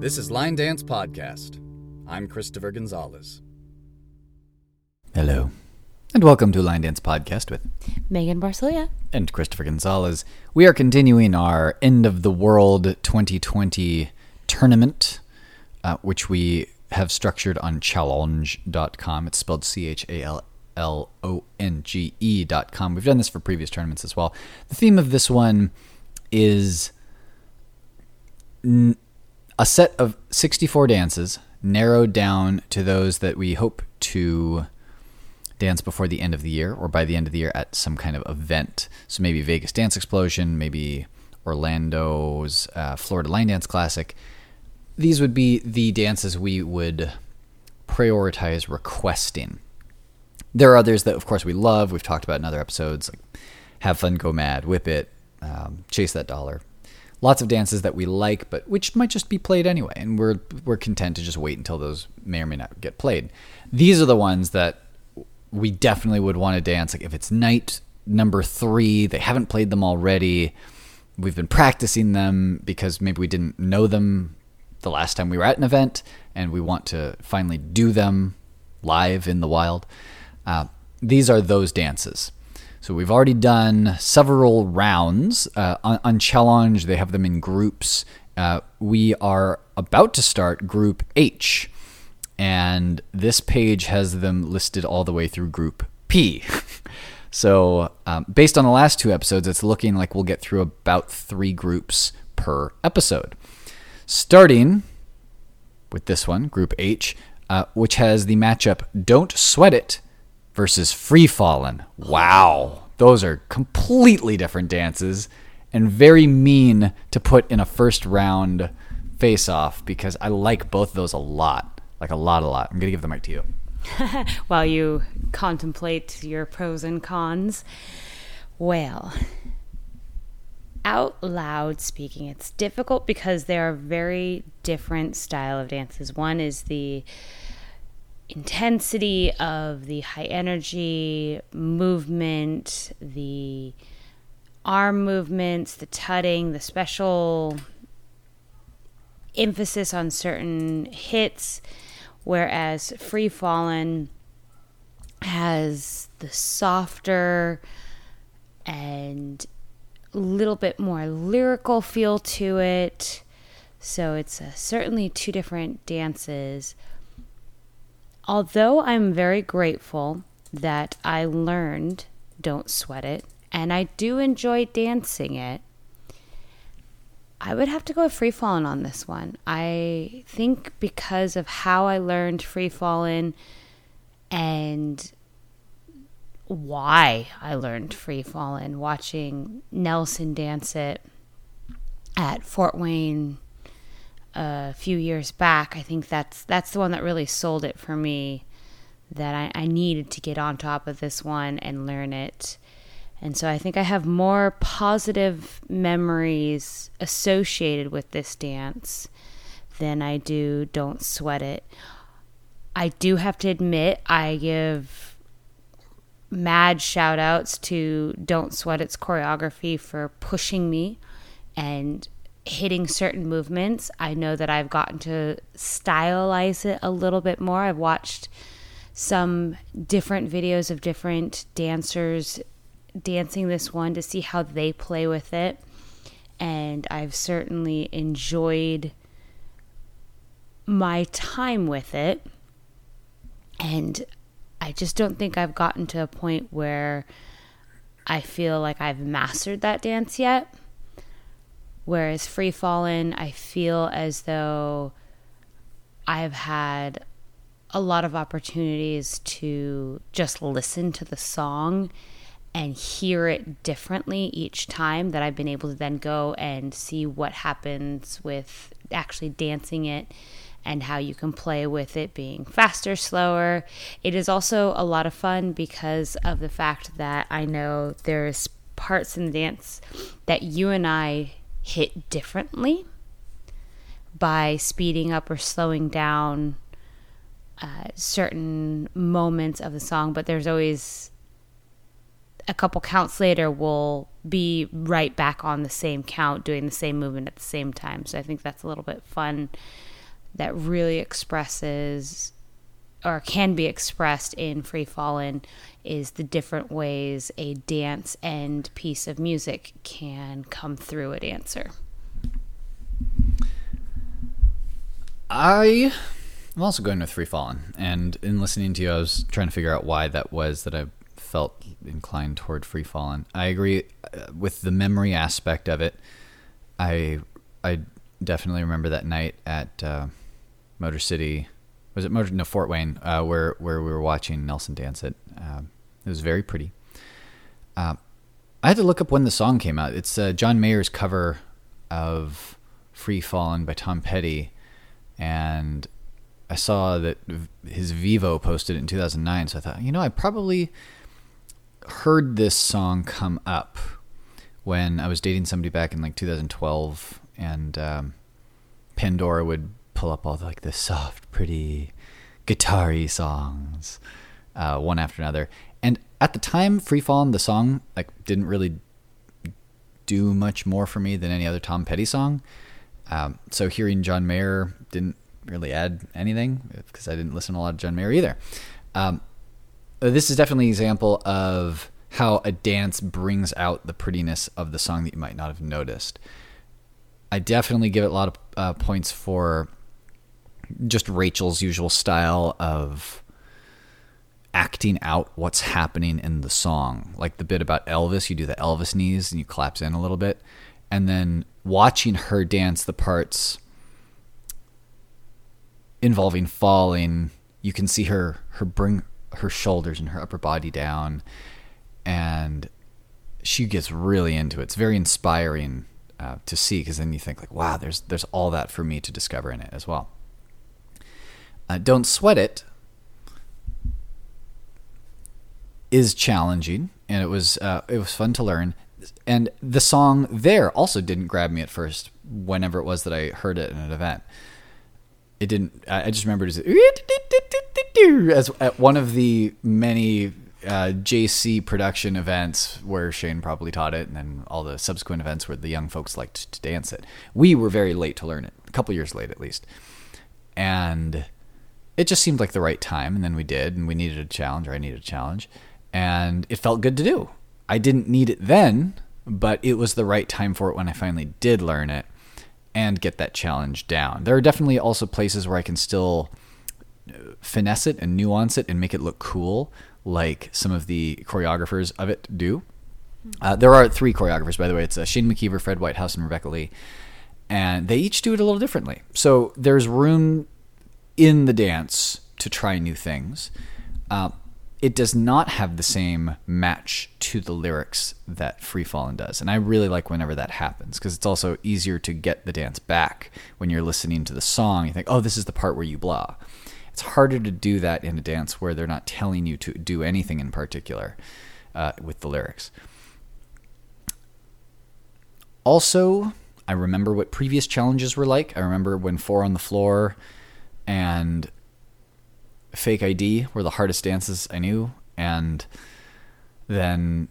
This is Line Dance Podcast. I'm Christopher Gonzalez. Hello, and welcome to Line Dance Podcast with Megan Barcelia. and Christopher Gonzalez. We are continuing our End of the World 2020 tournament, uh, which we have structured on challonge.com. It's spelled C H A L L O N G E.com. We've done this for previous tournaments as well. The theme of this one is n- a set of 64 dances narrowed down to those that we hope to dance before the end of the year or by the end of the year at some kind of event. So maybe Vegas Dance Explosion, maybe Orlando's uh, Florida Line Dance Classic. These would be the dances we would prioritize requesting. There are others that, of course, we love. We've talked about in other episodes, like Have Fun, Go Mad, Whip It, um, Chase That Dollar. Lots of dances that we like, but which might just be played anyway, and we're we're content to just wait until those may or may not get played. These are the ones that we definitely would want to dance. Like if it's night number three, they haven't played them already. We've been practicing them because maybe we didn't know them the last time we were at an event, and we want to finally do them live in the wild. Uh, these are those dances. So we've already done several rounds uh, on, on challenge. They have them in groups. Uh, we are about to start Group H, and this page has them listed all the way through Group P. so um, based on the last two episodes, it's looking like we'll get through about three groups per episode. Starting with this one, Group H, uh, which has the matchup Don't Sweat It versus Free Fallin'. Wow. Those are completely different dances and very mean to put in a first round face off because I like both of those a lot. Like a lot, a lot. I'm going to give the mic to you. While you contemplate your pros and cons, well, out loud speaking, it's difficult because they are very different style of dances. One is the intensity of the high energy movement, the arm movements, the tutting, the special emphasis on certain hits, whereas Free Fallin' has the softer and a little bit more lyrical feel to it. So it's uh, certainly two different dances although I'm very grateful that I learned Don't Sweat It, and I do enjoy dancing it, I would have to go free falling on this one. I think because of how I learned free falling and why I learned free falling, watching Nelson dance it at Fort Wayne a few years back. I think that's that's the one that really sold it for me. That I, I needed to get on top of this one and learn it. And so I think I have more positive memories associated with this dance than I do Don't Sweat It. I do have to admit, I give mad shout outs to Don't Sweat It's choreography for pushing me and hitting certain movements. I know that I've gotten to stylize it a little bit more. I've watched some different videos of different dancers dancing this one to see how they play with it. And I've certainly enjoyed my time with it. And I just don't think I've gotten to a point where I feel like I've mastered that dance yet. Whereas Free Fallin', I feel as though I've had a lot of opportunities to just listen to the song and hear it differently each time that I've been able to then go and see what happens with actually dancing it and how you can play with it being faster, slower. It is also a lot of fun because of the fact that I know there's parts in the dance that you and I hit differently by speeding up or slowing down uh, certain moments of the song, but there's always a couple counts later we'll be right back on the same count doing the same movement at the same time. So i think that's a little bit fun that really expresses or can be expressed in free fallin' is the different ways a dance and piece of music can come through a dancer I am also going with Free Fallin', and in listening to you, I was trying to figure out why that was that I felt inclined toward Free Fallin'. I agree uh, with the memory aspect of it. I I definitely remember that night at uh, Motor City. Was it Motor? No, Fort Wayne, uh, where where we were watching Nelson dance it. Um, it was very pretty. Uh, I had to look up when the song came out. It's uh, John Mayer's cover of "Free Fallin'" by Tom Petty and I saw that his Vevo posted it in 2009. So I thought, you know, I probably heard this song come up when I was dating somebody back in like 2012, and um, Pandora would pull up all the, like the soft, pretty, guitar-y songs, uh, one after another. And at the time, Free Fallin', the song, like didn't really do much more for me than any other Tom Petty song. Um, so hearing John Mayer didn't really add anything because I didn't listen to a lot of John Mayer either. Um, this is definitely an example of how a dance brings out the prettiness of the song that you might not have noticed. I definitely give it a lot of uh, points for just Rachel's usual style of acting out what's happening in the song. Like the bit about Elvis, you do the Elvis knees and you collapse in a little bit. And then watching her dance the parts involving falling, you can see her her bring her shoulders and her upper body down, and she gets really into it. It's very inspiring uh, to see because then you think like, wow, there's there's all that for me to discover in it as well. Uh, Don't sweat it is challenging, and it was uh, it was fun to learn. And the song there also didn't grab me at first. Whenever it was that I heard it in an event, it didn't. I just remembered as, as at one of the many uh, JC production events where Shane probably taught it, and then all the subsequent events where the young folks liked to dance it. We were very late to learn it, a couple years late at least, and it just seemed like the right time. And then we did, and we needed a challenge, or I needed a challenge, and it felt good to do. I didn't need it then, but it was the right time for it when I finally did learn it and get that challenge down. There are definitely also places where I can still uh, finesse it and nuance it and make it look cool, like some of the choreographers of it do. Uh, there are three choreographers, by the way. It's uh, Shane McKeever, Fred Whitehouse, and Rebecca Lee. And they each do it a little differently. So there's room in the dance to try new things. Uh, it does not have the same match to the lyrics that Free Fallin' does. And I really like whenever that happens because it's also easier to get the dance back when you're listening to the song. You think, oh, this is the part where you blah. It's harder to do that in a dance where they're not telling you to do anything in particular uh, with the lyrics. Also, I remember what previous challenges were like. I remember when Four on the Floor and Fake ID were the hardest dances I knew, and then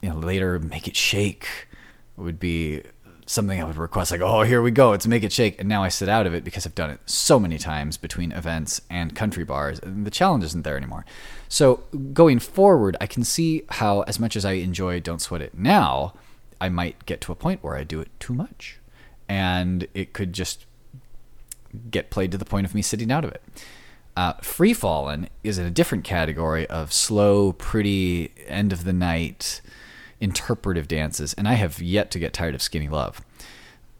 you know later Make It Shake would be something I would request like, oh, here we go, it's Make It Shake, and now I sit out of it because I've done it so many times between events and country bars, and the challenge isn't there anymore. So going forward, I can see how as much as I enjoy Don't Sweat It now, I might get to a point where I do it too much, and it could just get played to the point of me sitting out of it. Uh, Free Fallin' is in a different category of slow, pretty, end of the night, interpretive dances, and I have yet to get tired of Skinny Love.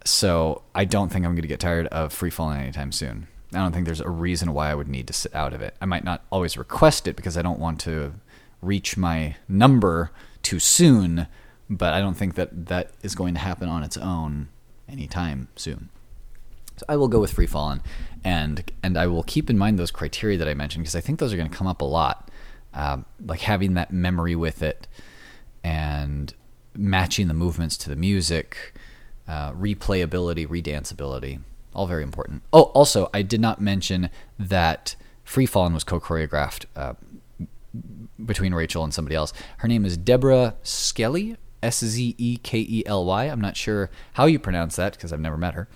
So I don't think I'm going to get tired of Free Fallin' anytime soon. I don't think there's a reason why I would need to sit out of it. I might not always request it because I don't want to reach my number too soon, but I don't think that that is going to happen on its own anytime soon. So I will go with Free Fallin', and and I will keep in mind those criteria that I mentioned because I think those are going to come up a lot, um, like having that memory with it, and matching the movements to the music, uh, replayability, redanceability, all very important. Oh, also I did not mention that Free Fallin' was co-choreographed uh, between Rachel and somebody else. Her name is Deborah Skelly, S Z E K E L Y. I'm not sure how you pronounce that because I've never met her.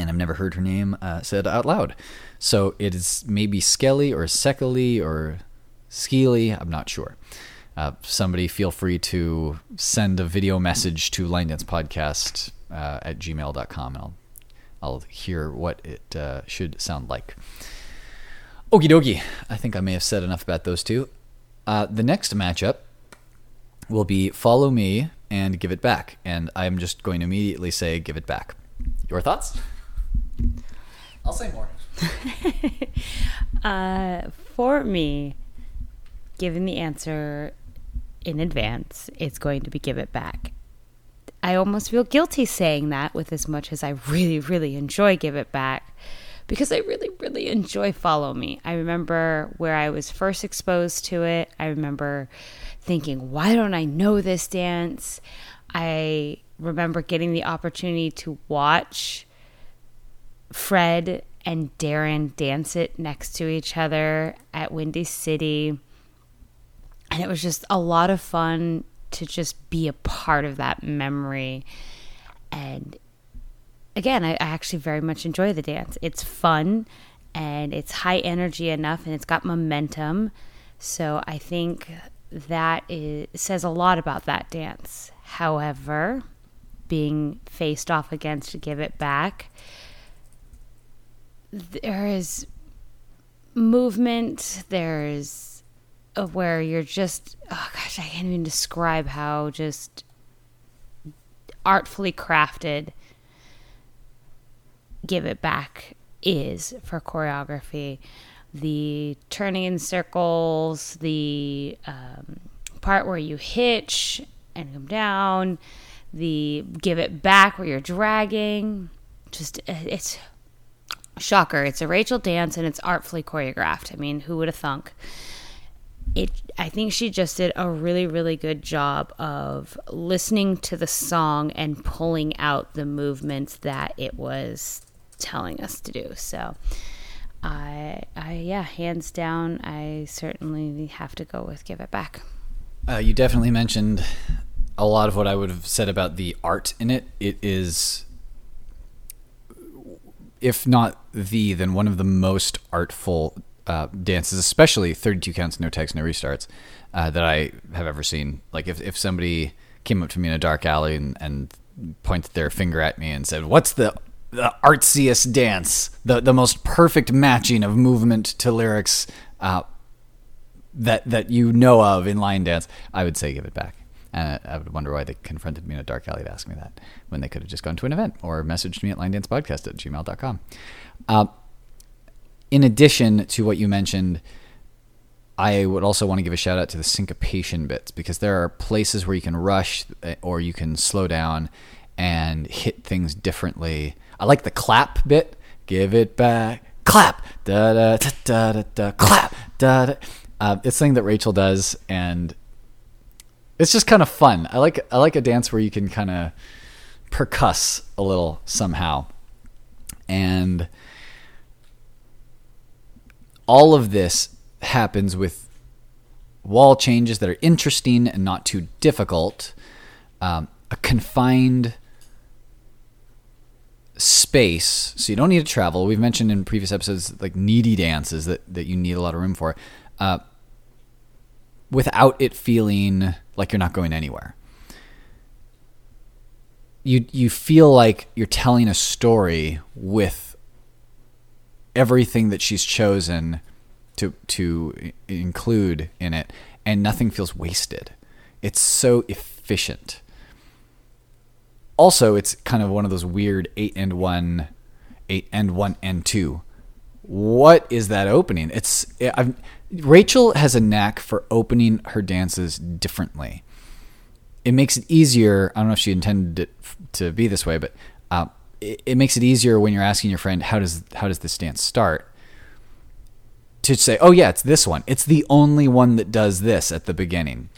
And I've never heard her name uh, said out loud. So it is maybe Skelly or Sekely or Skeely. I'm not sure. Uh, somebody feel free to send a video message to Line Dance Podcast uh, at gmail.com and I'll, I'll hear what it uh, should sound like. Okie dokie. I think I may have said enough about those two. Uh, the next matchup will be Follow Me and Give It Back. And I'm just going to immediately say Give It Back. Your thoughts? I'll say more. uh, for me, given the answer in advance, it's going to be Give It Back. I almost feel guilty saying that with as much as I really, really enjoy Give It Back because I really, really enjoy Follow Me. I remember where I was first exposed to it. I remember thinking, why don't I know this dance? I remember getting the opportunity to watch Fred and Darren dance it next to each other at Windy City. And it was just a lot of fun to just be a part of that memory. And again, I, actually very much enjoy the dance. It's fun and it's high energy enough and it's got momentum. So I think that is, says a lot about that dance. However, being faced off against give it back, there is movement, there's where you're just, oh gosh, I can't even describe how just artfully crafted give it back is for choreography. The turning in circles, the um, part where you hitch and come down, the give it back where you're dragging. Just, uh, it's shocker. It's a Rachel dance and it's artfully choreographed. I mean, who would have thunk? It, I think she just did a really, really good job of listening to the song and pulling out the movements that it was telling us to do. So, I, I, yeah, hands down, I certainly have to go with Give It Back. Uh, you definitely mentioned a lot of what I would have said about the art in it. It is, if not the, then one of the most artful uh, dances, especially 32 counts, no text, no restarts, uh, that I have ever seen. Like if, if somebody came up to me in a dark alley and, and pointed their finger at me and said, "What's the the artsiest dance, the the most perfect matching of movement to lyrics uh, that that you know of in line dance, I would say give it back. And I would wonder why they confronted me in a dark alley to ask me that when they could have just gone to an event or messaged me at line dance podcast at gmail.com. Uh, in addition to what you mentioned, I would also want to give a shout out to the syncopation bits because there are places where you can rush eh, or you can slow down and hit things differently I like the clap bit. Give it back. Clap. Da da da da da, da clap. Da da. Uh, it's something that Rachel does, and it's just kind of fun. I like I like a dance where you can kind of percuss a little somehow, and all of this happens with wall changes that are interesting and not too difficult. Um, a confined space, so you don't need to travel. We've mentioned in previous episodes like needy dances that, that you need a lot of room for, uh, without it feeling like you're not going anywhere. You you feel like you're telling a story with everything that she's chosen to to include in it, and nothing feels wasted. It's so efficient also it's kind of one of those weird eight and one, eight and one and two. What is that opening? It's I've, Rachel has a knack for opening her dances differently. It makes it easier. I don't know if she intended it to be this way, but uh, it, it makes it easier when you're asking your friend how does how does this dance start to say, oh yeah, it's this one. It's the only one that does this at the beginning.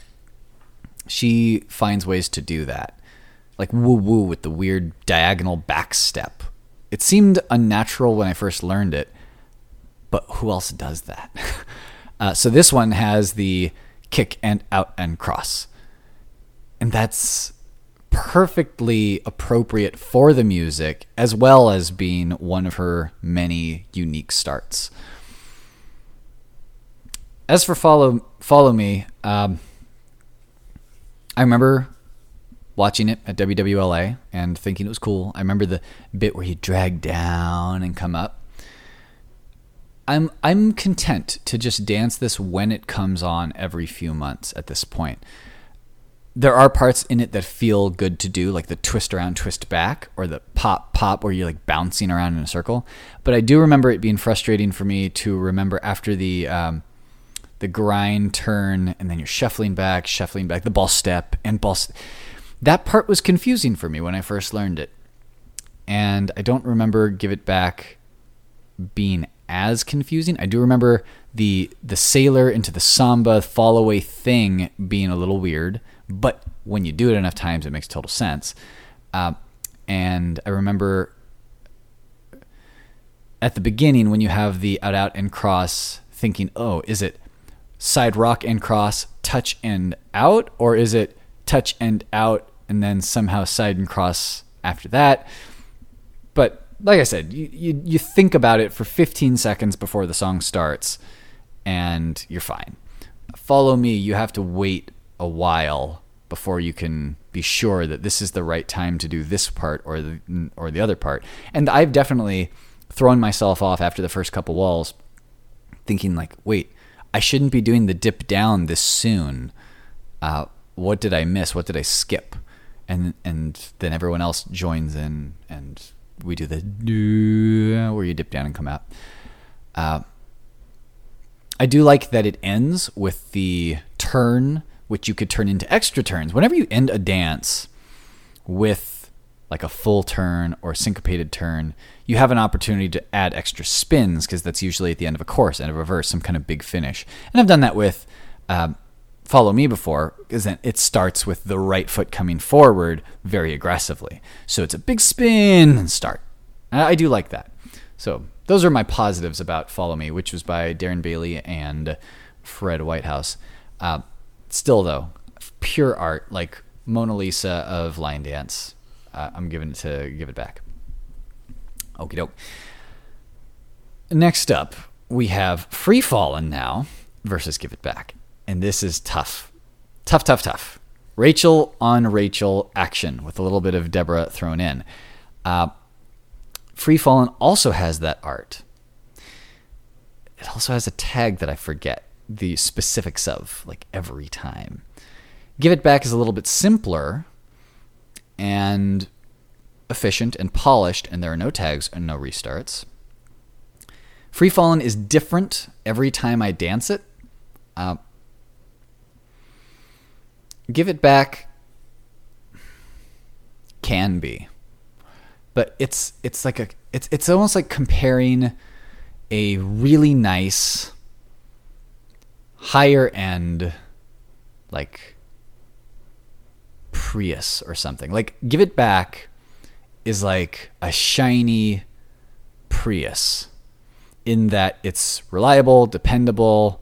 She finds ways to do that like woo woo with the weird diagonal back step. It seemed unnatural when I first learned it, but who else does that? Uh, so this one has the kick and out and cross. And that's perfectly appropriate for the music as well as being one of her many unique starts. As for follow follow me, um, I remember watching it at WWLA and thinking it was cool. I remember the bit where he dragged down and come up. I'm I'm content to just dance this when it comes on every few months at this point. There are parts in it that feel good to do, like the twist around, twist back, or the pop pop where you're like bouncing around in a circle. But I do remember it being frustrating for me to remember after the um, the grind turn, and then you're shuffling back, shuffling back, the ball step and ball. St- that part was confusing for me when I first learned it, and I don't remember give it back being as confusing. I do remember the the sailor into the samba fall away thing being a little weird, but when you do it enough times, it makes total sense. Uh, and I remember at the beginning when you have the out out and cross, thinking, "Oh, is it side rock and cross, touch and out, or is it touch and out and then somehow side and cross after that?" Like I said, you, you, you think about it for 15 seconds before the song starts, and you're fine. Follow me, you have to wait a while before you can be sure that this is the right time to do this part or the or the other part. And I've definitely thrown myself off after the first couple walls, thinking like, wait, I shouldn't be doing the dip down this soon. Uh, what did I miss? What did I skip? And and then everyone else joins in and we do the where you dip down and come out. Uh, I do like that it ends with the turn, which you could turn into extra turns. Whenever you end a dance with like a full turn or syncopated turn, you have an opportunity to add extra spins because that's usually at the end of a course, end of a verse, some kind of big finish. And I've done that with um, Follow Me before, because then it starts with the right foot coming forward very aggressively. So it's a big spin and start. I do like that. So those are my positives about Follow Me, which was by Darren Bailey and Fred Whitehouse. Uh, still, though, pure art, like Mona Lisa of line dance. Uh, I'm giving it to give it back. Okie doke. Next up, we have Free Fallin' now versus Give It Back and this is tough. Tough, tough, tough. Rachel on Rachel action with a little bit of Deborah thrown in. Uh, Free Fallin' also has that art. It also has a tag that I forget the specifics of, like every time. Give It Back is a little bit simpler and efficient and polished, and there are no tags and no restarts. Free Fallin' is different every time I dance it. Uh, give it back can be but it's it's like a it's it's almost like comparing a really nice higher end like Prius or something. Like give it back is like a shiny Prius in that it's reliable, dependable,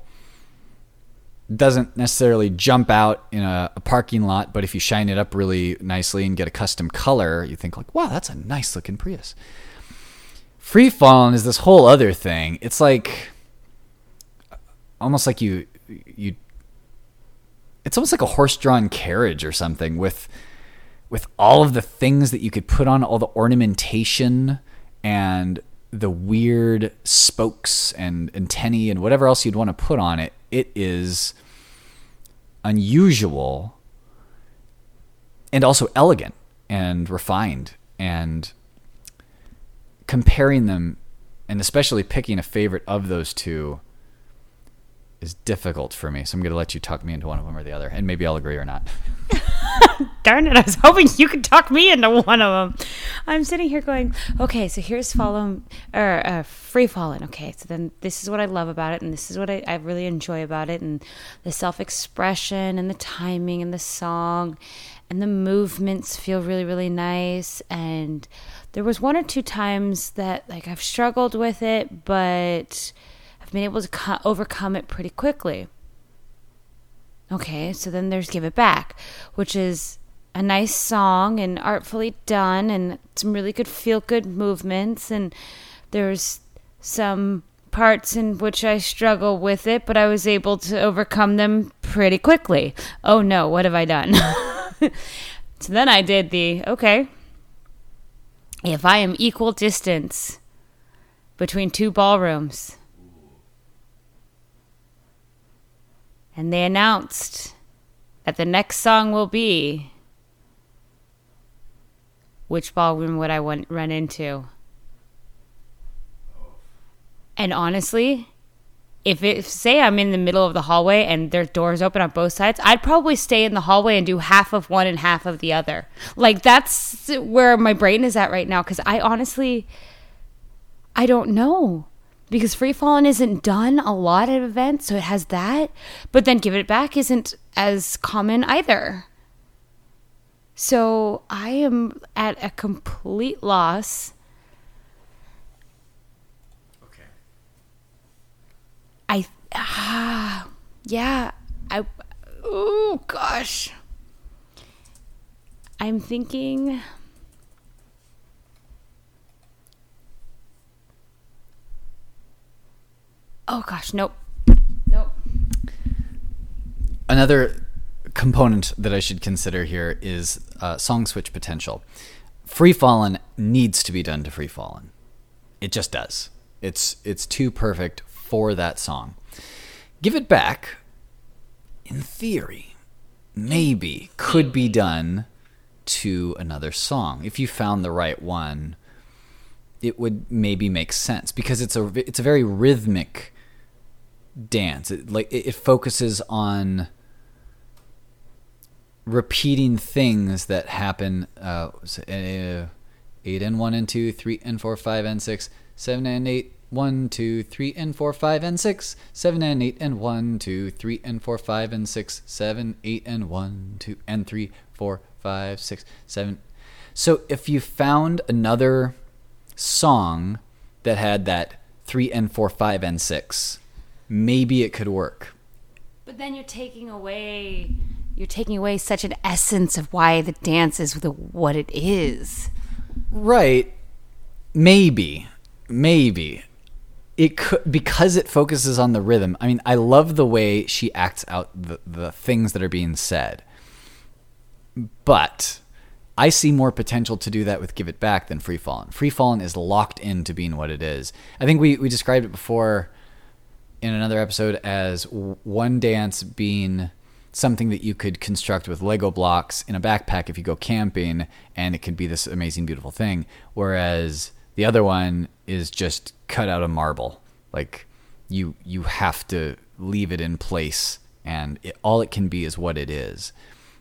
doesn't necessarily jump out in a, a, parking lot, but if you shine it up really nicely and get a custom color, you think like, wow, that's a nice looking Prius. Free Fallin' is this whole other thing. It's like almost like you you it's almost like a horse-drawn carriage or something with with all of the things that you could put on all the ornamentation and the weird spokes and antennae and whatever else you'd want to put on it. It is unusual and also elegant and refined and comparing them and especially picking a favorite of those two is difficult for me. So I'm going to let you talk me into one of them or the other, and maybe I'll agree or not. Darn it! I was hoping you could talk me into one of them. I'm sitting here going, okay, so here's follow or uh, free falling. Okay, so then this is what I love about it, and this is what I, I really enjoy about it, and the self expression and the timing and the song, and the movements feel really really nice. And there was one or two times that like I've struggled with it, but I've been able to co- overcome it pretty quickly. Okay, so then there's Give It Back, which is a nice song and artfully done and some really good feel good movements and there's some parts in which I struggle with it, but I was able to overcome them pretty quickly. Oh no, what have I done? so then I did the okay. If I am equal distance between two ballrooms, and they announced that the next song will be which ballroom would I want, run into? And honestly, if it say I'm in the middle of the hallway and there's doors open on both sides, I'd probably stay in the hallway and do half of one and half of the other. Like that's where my brain is at right now cuz I honestly I don't know. Because Free Fallin' isn't done a lot at events, so it has that. But then Give It Back isn't as common either. So I am at a complete loss. Okay. I ah yeah I oh gosh. I'm thinking Oh gosh, nope. Nope. Another component that I should consider here is uh, song switch potential. Free Fallin' needs to be done to Free Fallin'. It just does. It's it's too perfect for that song. Give it back. In theory, maybe could be done to another song if you found the right one. It would maybe make sense because it's a it's a very rhythmic dance. It, like it, it focuses on repeating things that happen uh, uh, 8 and 1 and 2 3 and 4 5 and 6 7 and 8 1 2 3 and 4 5 and 6 7 and 8 and 1 2 3 and 4 5 and 6 7 8 and 1 2 and 3 4 5 6 7 so if you found another song that had that 3 and 4 5 and 6 maybe it could work. But then you're taking away you're taking away such an essence of why the dance is what it is. Right. Maybe. Maybe. It could because it focuses on the rhythm. I mean, I love the way she acts out the, the things that are being said. But I see more potential to do that with Give It Back than Free Fallin'. Free Fallin' is locked into being what it is. I think we, we described it before in another episode as one dance being something that you could construct with Lego blocks in a backpack if you go camping, and it could be this amazing, beautiful thing. Whereas the other one is just cut out of marble. Like you, you have to leave it in place, and it, all it can be is what it is.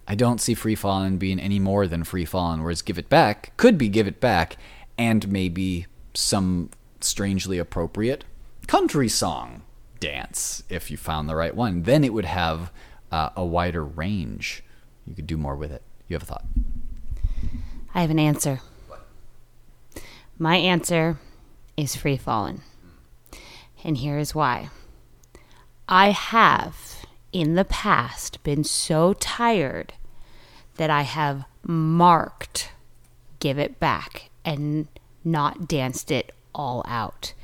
I don't see Free Fallin' being any more than Free Fallin', whereas Give It Back could be Give It Back, and maybe some strangely appropriate country song dance if you found the right one. Then it would have uh, a wider range. You could do more with it. You have a thought? I have an answer. What? My answer is Free Fallin'. And here is why. I have in the past been so tired that I have marked Give It Back and not danced it all out.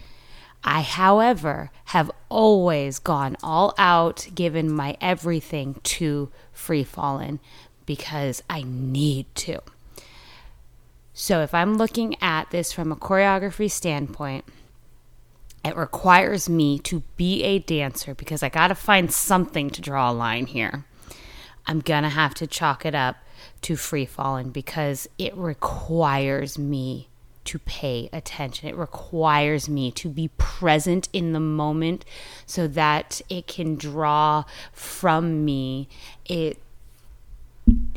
I, however, have always gone all out, given my everything to Free Fallin' because I need to. So if I'm looking at this from a choreography standpoint, it requires me to be a dancer because I got to find something to draw a line here. I'm going to have to chalk it up to Free Fallin' because it requires me to pay attention. It requires me to be present in the moment so that it can draw from me. It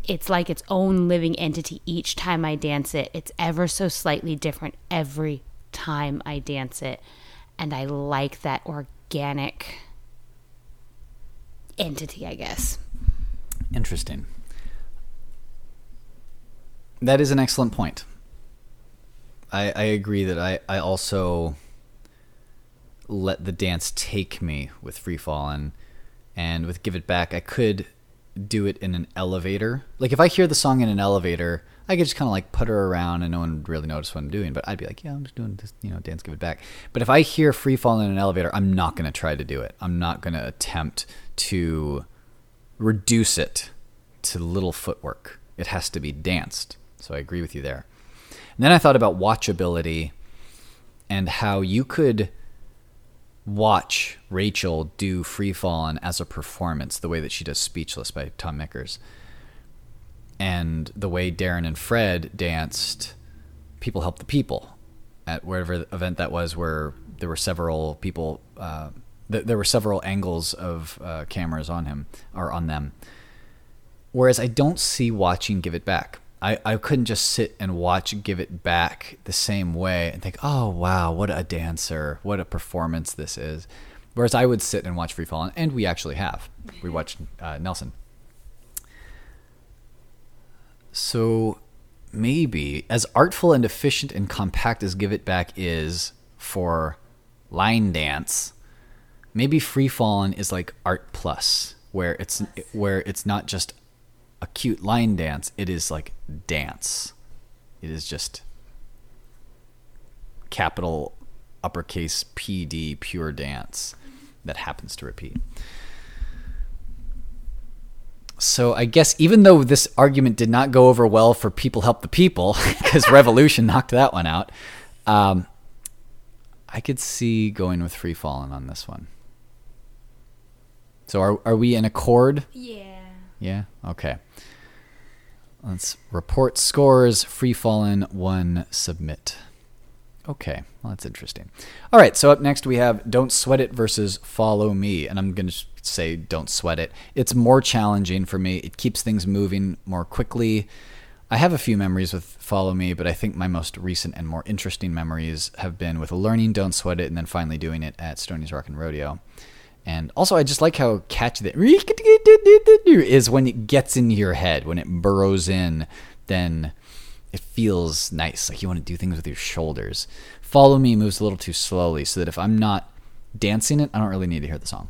it's like its own living entity each time I dance it. It's ever so slightly different every time I dance it. And I like that organic entity, I guess. Interesting. That is an excellent point. I, I agree that I, I also let the dance take me with Free Fallin', and with Give It Back, I could do it in an elevator. Like if I hear the song in an elevator, I could just kind of like put her around and no one would really notice what I'm doing. But I'd be like, yeah, I'm just doing this, you know, dance, give it back. But if I hear free fall in an elevator, I'm not going to try to do it. I'm not going to attempt to reduce it to little footwork. It has to be danced. So I agree with you there. And then I thought about watchability and how you could watch Rachel do Free Fallin' as a performance, the way that she does Speechless by Tom Mickers. And the way Darren and Fred danced People Help the People at whatever event that was, where there were several people, uh, th- there were several angles of uh, cameras on him or on them. Whereas I don't see watching Give It Back. I, I couldn't just sit and watch Give It Back the same way and think, oh, wow, what a dancer, what a performance this is. Whereas I would sit and watch Free Fall, and we actually have. We watched uh, Nelson. So maybe, as artful and efficient and compact as Give It Back is for line dance, maybe Free Fallin' is like Art Plus, where it's where it's not just a cute line dance. It is like dance. It is just capital uppercase PD pure dance that happens to repeat. So I guess even though this argument did not go over well for people help the people because Revolution knocked that one out, um, I could see going with Free Fallin' on this one. So are are we in accord? Yeah. Yeah. Okay. Let's report scores. Free Fallin' one submit. Okay, well that's interesting. All right, so up next we have Don't Sweat It versus Follow Me, and I'm going to say Don't Sweat It. It's more challenging for me. It keeps things moving more quickly. I have a few memories with Follow Me, but I think my most recent and more interesting memories have been with learning Don't Sweat It and then finally doing it at Stoney's Rock and Rodeo. And also, I just like how catchy that is when it gets into your head, when it burrows in, then it feels nice. Like you want to do things with your shoulders. Follow Me moves a little too slowly, so that if I'm not dancing it, I don't really need to hear the song.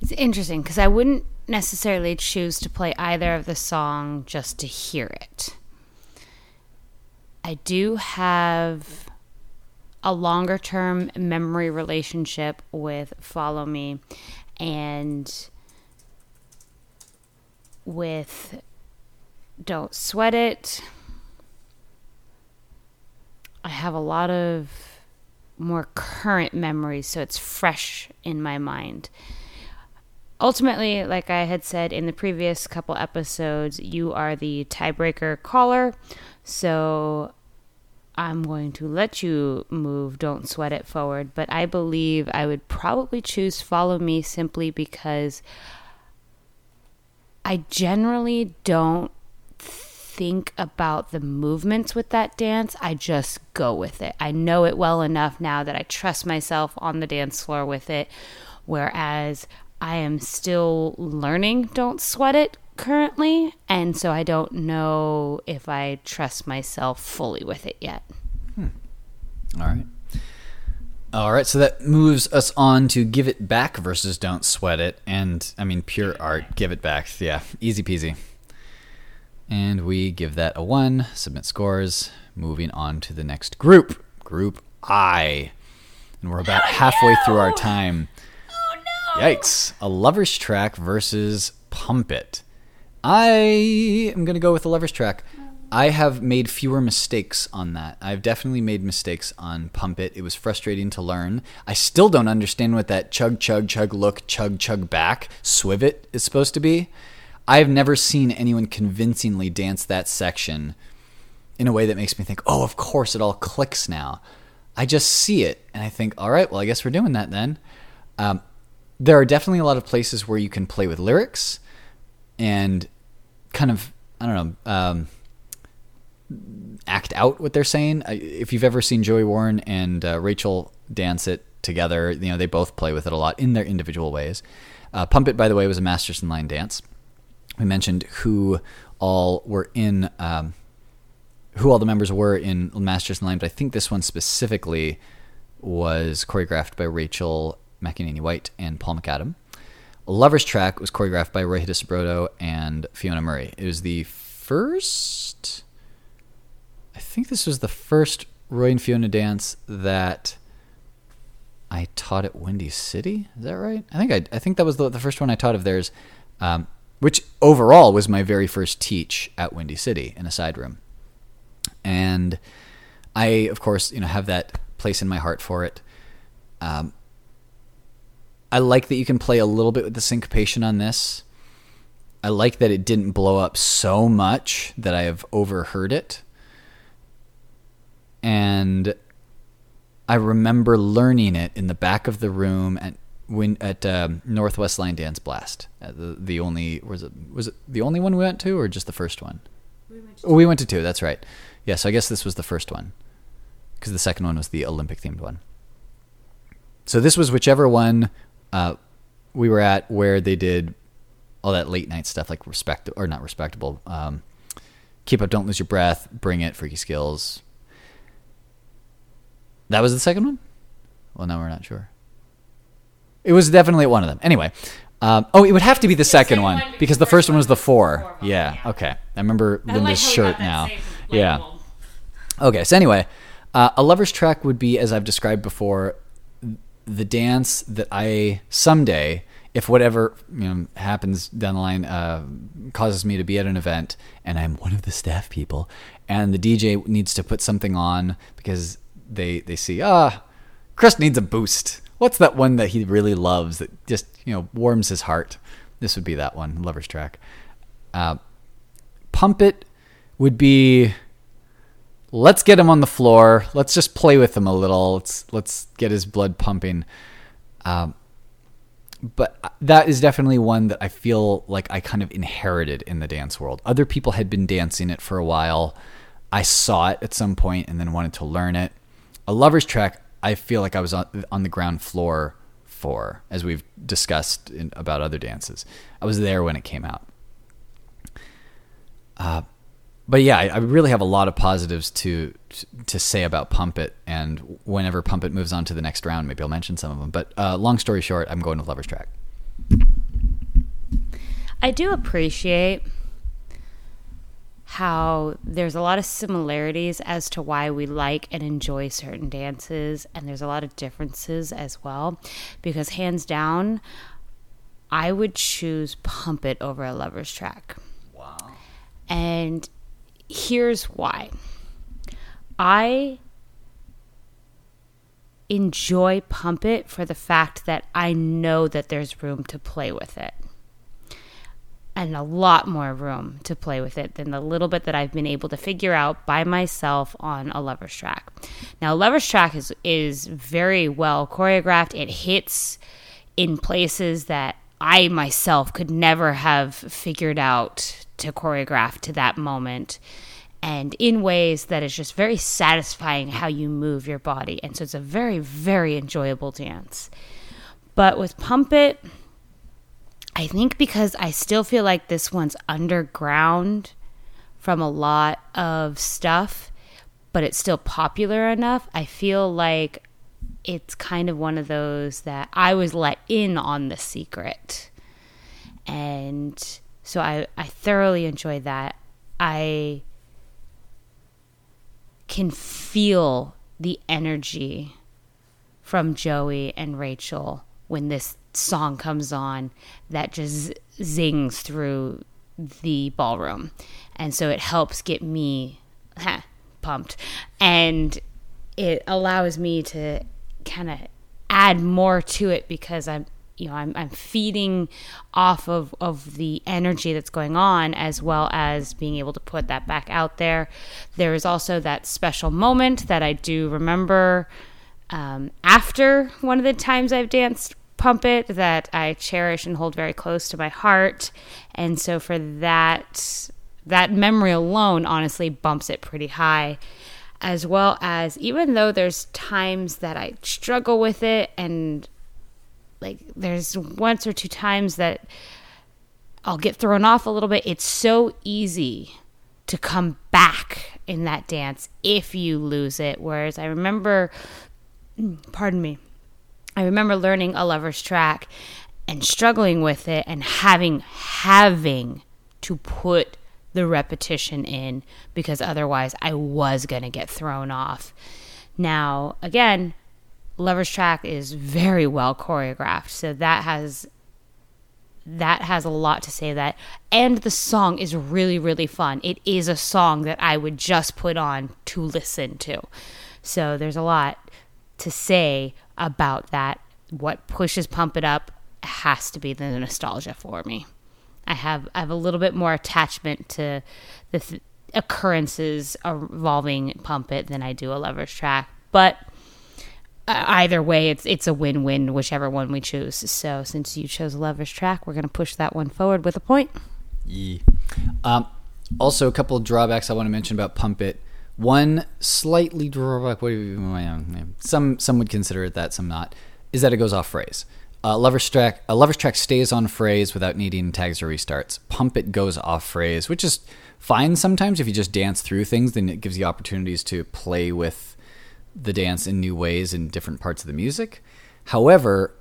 It's interesting because I wouldn't necessarily choose to play either of the song just to hear it. I do have a longer term memory relationship with Follow Me and with Don't Sweat It. I have a lot of more current memories, so it's fresh in my mind. Ultimately, like I had said in the previous couple episodes, you are the tiebreaker caller. So I'm going to let you move Don't Sweat It forward, but I believe I would probably choose Follow Me simply because I generally don't think about the movements with that dance. I just go with it. I know it well enough now that I trust myself on the dance floor with it. Whereas I am still learning Don't Sweat It currently, and so I don't know if I trust myself fully with it yet. Hmm. All right. All right, so that moves us on to Give It Back versus Don't Sweat It. And I mean, pure art, Give It Back. Yeah, easy peasy. And we give that a one, submit scores. Moving on to the next group, Group I. And we're about oh, halfway through our time. Oh no! Yikes. A lover's track versus Pump It. I am going to go with the lover's track. I have made fewer mistakes on that. I've definitely made mistakes on Pump It. It was frustrating to learn. I still don't understand what that chug, chug, chug, look, chug, chug back, swivet is supposed to be. I've never seen anyone convincingly dance that section in a way that makes me think, oh, of course, it all clicks now. I just see it and I think, all right, well, I guess we're doing that then. Um, there are definitely a lot of places where you can play with lyrics and kind of, I don't know, um, act out what they're saying. If you've ever seen Joey Warren and uh, Rachel dance it together, you know, they both play with it a lot in their individual ways. Uh, Pump It, by the way, was a Masters in Line dance. We mentioned who all were in um, who all the members were in Masters in Line, but I think this one specifically was choreographed by Rachel McEnaney White and Paul McAdam. Lover's Track was choreographed by Roy Hadisubroto and Fiona Murray. It was the first, I think this was the first Roy and Fiona dance that I taught at Windy City. Is that right? I think I, I think that was the, the first one I taught of theirs, um, which overall was my very first teach at Windy City in a side room. And I, of course, you know, have that place in my heart for it. Um, I like that you can play a little bit with the syncopation on this. I like that it didn't blow up so much that I have overheard it. And I remember learning it in the back of the room at when at um, Northwest Line Dance Blast. Uh, the the only was it was it the only one we went to or just the first one? We went to, oh, we went to two. That's right. Yeah, so I guess this was the first one because the second one was the Olympic themed one. So this was whichever one uh, we were at where they did all that late night stuff like respect or not respectable. Um, keep up, don't lose your breath, bring it, freaky skills. That was the second one. Well, now we're not sure. It was definitely one of them. Anyway, um, oh, it would have to be the, the second, second, one because, because the first one was the four. four yeah, yeah, Okay. I remember I Linda's like shirt now. yeah. Okay. So anyway, uh, a lover's track would be, as I've described before, the dance that I someday, if whatever you know, happens down the line, uh, causes me to be at an event and I'm one of the staff people, and the DJ needs to put something on because they they see ah, Chris needs a boost. What's that one that he really loves that just you know warms his heart? This would be that one, Lover's Track. Uh, Pump It would be let's get him on the floor. Let's just play with him a little. Let's let's get his blood pumping. Um, but that is definitely one that I feel like I kind of inherited in the dance world. Other people had been dancing it for a while. I saw it at some point and then wanted to learn it. A lover's track, I feel like I was on, on the ground floor for, as we've discussed in, about other dances. I was there when it came out. Uh, but yeah, I, I, really have a lot of positives to to say about Pump It, and whenever Pump It moves on to the next round, maybe I'll mention some of them. But uh, long story short, I'm going with Lover's Track. I do appreciate how there's a lot of similarities as to why we like and enjoy certain dances, and there's a lot of differences as well. Because hands down, I would choose Pump It over a Lover's Track. Wow. And here's why I enjoy Pump It for the fact that I know that there's room to play with it. And a lot more room to play with it than the little bit that I've been able to figure out by myself on a lover's track. Now, lover's track is is very well choreographed. It hits in places that I myself could never have figured out to choreograph to that moment and in ways that is just very satisfying how you move your body. And so it's a very, very enjoyable dance. But with Pump It, I think because I still feel like this one's underground from a lot of stuff, but it's still popular enough, I feel like it's kind of one of those that I was let in on the secret. And so I, I thoroughly enjoy that. I can feel the energy from Joey and Rachel when this song comes on that just zings through the ballroom. And so it helps get me pumped. And it allows me to kind of add more to it because I'm you know I'm, I'm feeding off of, of the energy that's going on as well as being able to put that back out there. There is also that special moment that i do remember um, after one of the times i've danced pump it that i cherish and hold very close to my heart. And so for that that memory alone honestly bumps it pretty high as well as even though there's times that I struggle with it and like there's once or two times that I'll get thrown off a little bit. It's so easy to come back in that dance if you lose it. Whereas I remember, pardon me, I remember learning a lover's track and struggling with it and having having to put the repetition in because otherwise I was going to get thrown off. Now, again, Lover's Track is very well choreographed, so that has that has a lot to say that and the song is really really fun. It is a song that I would just put on to listen to. So there's a lot to say about that. What pushes Pump It Up has to be the nostalgia for me. I have I have a little bit more attachment to the th- occurrences involving Pump It than I do a Lover's Track, but uh, either way, it's it's a win win, whichever one we choose. So since you chose Lover's Track, we're going to push that one forward with a point. Yeah. Um, also, a couple of drawbacks I want to mention about Pump It. One slightly drawback, what you, some some would consider it that, some not, is that it goes off phrase. Uh, lover's track, a lover's track stays on phrase without needing tags or restarts. Pump it goes off phrase, which is fine sometimes if you just dance through things. Then it gives you opportunities to play with the dance in new ways in different parts of the music. However,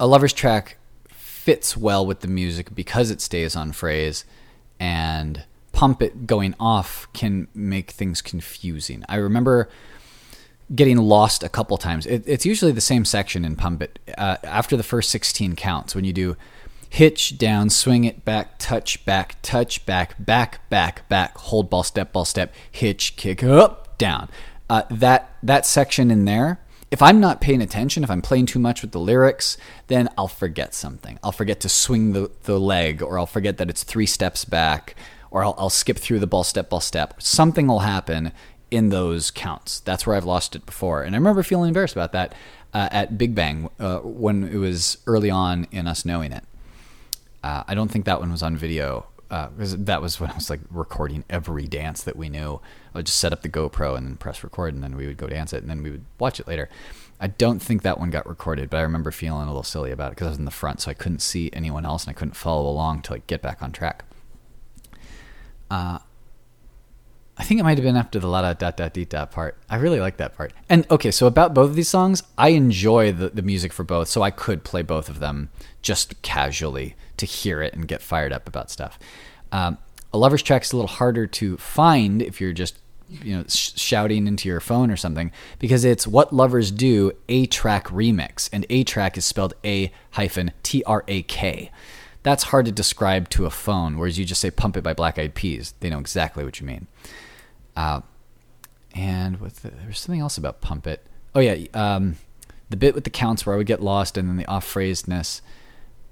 a lover's track fits well with the music because it stays on phrase, and pump it going off can make things confusing. I remember getting lost a couple times. It, it's usually the same section in Pump It. Uh, after the first 16 counts, when you do hitch, down, swing it, back, touch, back, touch, back, back, back, back, hold ball, step, ball, step, hitch, kick, up, down. Uh, that that section in there, if I'm not paying attention, if I'm playing too much with the lyrics, then I'll forget something. I'll forget to swing the, the leg, or I'll forget that it's three steps back, or I'll, I'll skip through the ball, step, ball, step. Something will happen in those counts. That's where I've lost it before. And I remember feeling embarrassed about that uh, at Big Bang uh, when it was early on in us knowing it. Uh, I don't think that one was on video because uh, that was when I was like recording every dance that we knew. I would just set up the GoPro and then press record, and then we would go dance it, and then we would watch it later. I don't think that one got recorded, but I remember feeling a little silly about it because I was in the front, so I couldn't see anyone else, and I couldn't follow along to like get back on track. Uh, I think it might have been after the la da da da dee da part. I really like that part. And okay, so about both of these songs, I enjoy the, the music for both, so I could play both of them just casually to hear it and get fired up about stuff. Um, a lover's track is a little harder to find if you're just you know sh- shouting into your phone or something because it's what lovers do a track remix and a track is spelled a hyphen t r a k that's hard to describe to a phone whereas you just say pump it by black eyed peas they know exactly what you mean uh, and with the, there's something else about Pump It. Oh yeah, um, the bit with the counts where I would get lost, and then the off phrasedness.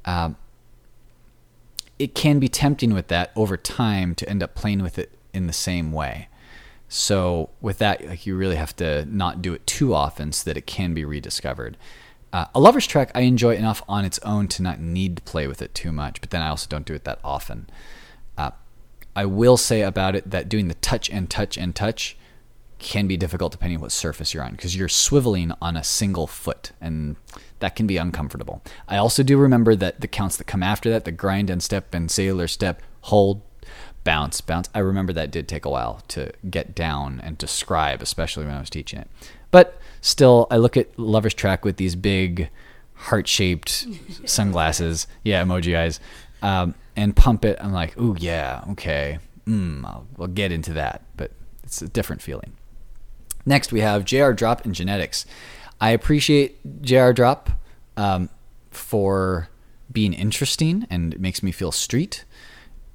Um, it can be tempting with that over time to end up playing with it in the same way. So with that, like you really have to not do it too often so that it can be rediscovered. Uh, a lover's track I enjoy enough on its own to not need to play with it too much, but then I also don't do it that often. I will say about it that doing the touch and touch and touch can be difficult depending on what surface you're on because you're swiveling on a single foot and that can be uncomfortable. I also do remember that the counts that come after that, the grind and step and sailor step, hold, bounce, bounce. I remember that did take a while to get down and describe, especially when I was teaching it. But still, I look at Lover's Track with these big heart shaped sunglasses. Yeah, emoji eyes. Um, and pump it. I'm like, ooh, yeah, okay. Mm, I'll, I'll get into that, but it's a different feeling. Next, we have JR Drop and Genetics. I appreciate JR Drop um, for being interesting and it makes me feel street.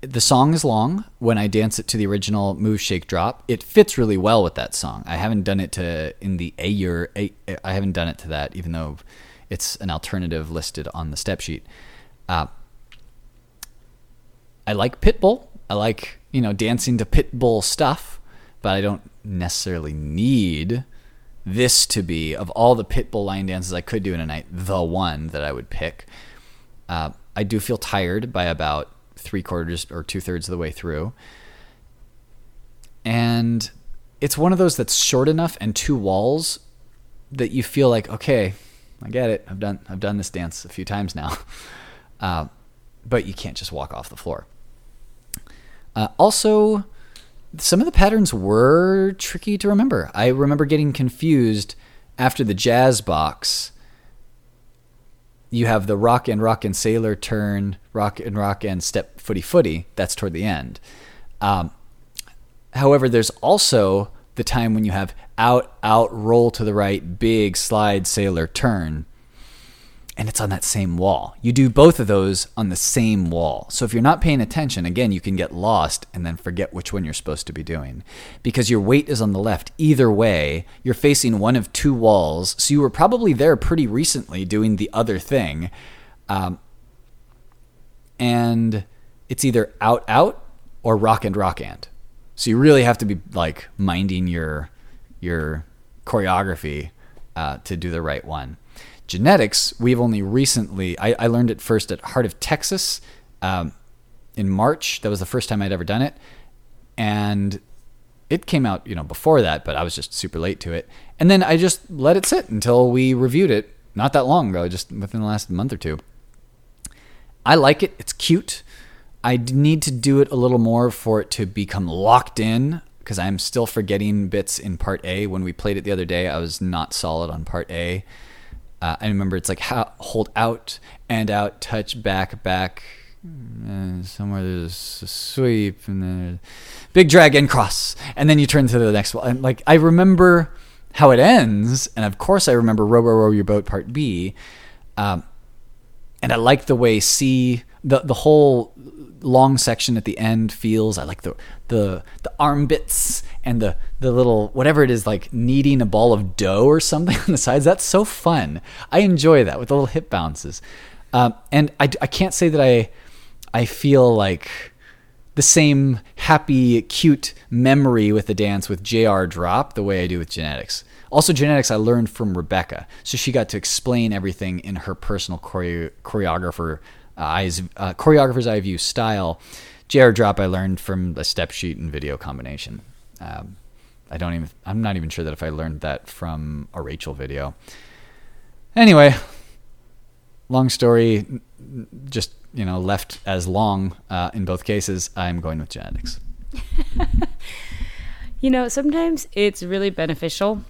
The song is long. When I dance it to the original Move Shake Drop, it fits really well with that song. I haven't done it to in the A year. I haven't done it to that, even though it's an alternative listed on the step sheet. Uh, I like Pitbull. I like, you know, dancing to Pitbull stuff, but I don't necessarily need this to be, of all the Pitbull line dances I could do in a night, the one that I would pick. Uh, I do feel tired by about three quarters or two thirds of the way through. And it's one of those that's short enough and two walls that you feel like, okay, I get it. I've done I've done this dance a few times now. Uh, but you can't just walk off the floor. Uh, also, some of the patterns were tricky to remember. I remember getting confused after the jazz box. You have the rock and rock and sailor turn, rock and rock and step footy footy. That's toward the end. Um, however, there's also the time when you have out, out, roll to the right, big slide, sailor, turn. And it's on that same wall. You do both of those on the same wall. So if you're not paying attention, again, you can get lost and then forget which one you're supposed to be doing. Because your weight is on the left. Either way, you're facing one of two walls. So you were probably there pretty recently doing the other thing. Um, and it's either out, out or rock and rock and. So you really have to be like minding your your choreography uh, to do the right one. Genetics, we've only recently, I, I learned it first at Heart of Texas um, in March. That was the first time I'd ever done it. And it came out, you know, before that, but I was just super late to it. And then I just let it sit until we reviewed it not that long ago, just within the last month or two. I like it. It's cute. I need to do it a little more for it to become locked in because I'm still forgetting bits in part A. When we played it the other day, I was not solid on part A. Uh, I remember it's like how, hold out and out, touch back, back. And somewhere there's a sweep and then big drag and cross, and then you turn to the next one. And like I remember how it ends, and of course I remember row row row your boat part B. Um, and I like the way C the the whole long section at the end feels. I like the the the arm bits and the the little whatever it is like kneading a ball of dough or something on the sides. That's so fun. I enjoy that with the little hip bounces. Um, and I, I can't say that I I feel like the same happy, cute memory with the dance with JR Drop the way I do with genetics. Also, genetics I learned from Rebecca, so she got to explain everything in her personal choreo- choreographer eyes, uh, choreographer's eye view style. JR Drop I learned from a step sheet and video combination. Um, I don't even. I'm not even sure that if I learned that from a Rachel video. Anyway, long story, just you know, left as long uh, in both cases. I'm going with genetics. you know, sometimes it's really beneficial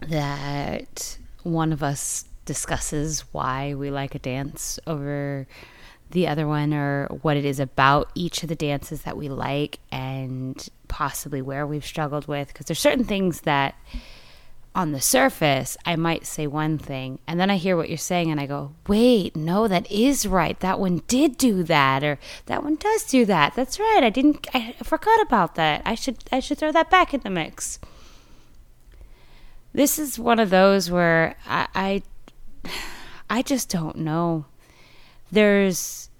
that one of us discusses why we like a dance over the other one or what it is about each of the dances that we like and possibly where we've struggled with. Because there's certain things that on the surface I might say one thing and then I hear what you're saying and I go wait no that is right. That one did do that or that one does do that. That's right. I didn't I forgot about that. I should I should throw that back in the mix. This is one of those where I, I I just don't know. There's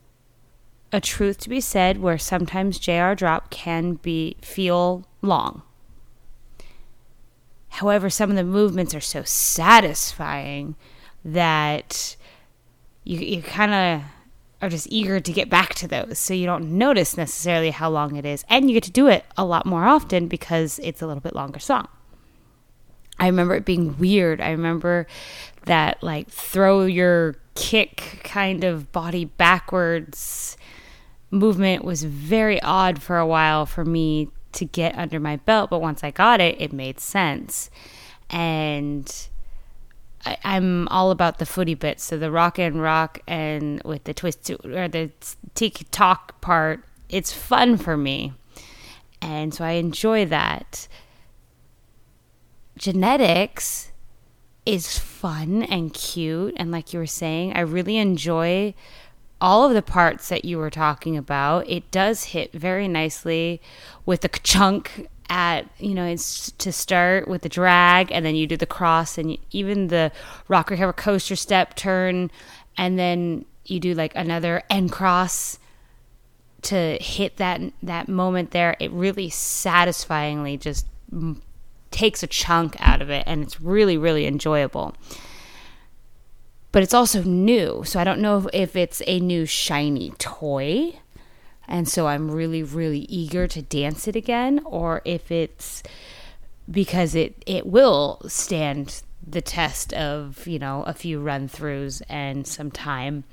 a truth to be said where sometimes JR drop can be feel long. However, some of the movements are so satisfying that you you kind of are just eager to get back to those so you don't notice necessarily how long it is and you get to do it a lot more often because it's a little bit longer song. I remember it being weird. I remember that like throw your kick kind of body backwards movement was very odd for a while for me to get under my belt, but once I got it, it made sense. And I, am all about the footy bits, so the rock and rock and with the twist or the tick tock part, it's fun for me, and so I enjoy that genetics is fun and cute. And like you were saying, I really enjoy all of the parts that you were talking about. It does hit very nicely with the chunk at you know it's to start with the drag and then you do the cross and even the rocker have a coaster step turn and then you do like another end cross to hit that that moment there it really satisfyingly just takes a chunk out of it and it's really, really enjoyable. But it's also new. So I don't know if, it's a new shiny toy. And so I'm really, really eager to dance it again, or if it's because it, it will stand the test of, you know, a few run throughs and some time.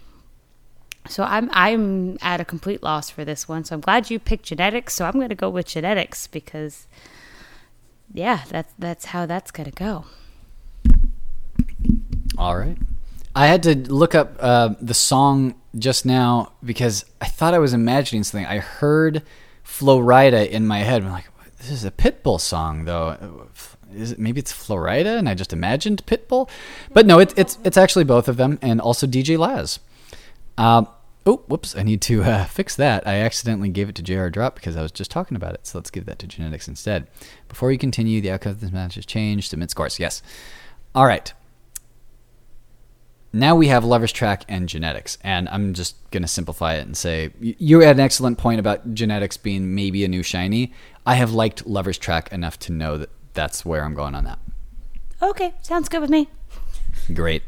So I'm I'm at a complete loss for this one. So I'm glad you picked genetics. So I'm going to go with genetics because, yeah, that's that's how that's to go. All right. I had to look up uh, the song just now because I thought I was imagining something. I heard Flo Rida in my head. I'm like, this is a Pitbull song, though. Is it maybe it's Flo Rida, and I just imagined Pitbull? But no, it's it's it's actually both of them, and also DJ Laz. Um, oh, whoops! I need to uh, fix that. I accidentally gave it to JR Drop because I was just talking about it. So let's give that to Genetics instead. Before you continue, the outcome of this match has changed. Submit scores. Yes. All right now we have Lovers Track and genetics, and I'm just gonna simplify it and say you had an excellent point about genetics being maybe a new shiny. I have liked Lovers Track enough to know that that's where I'm going on that. Okay, sounds good with me. Great.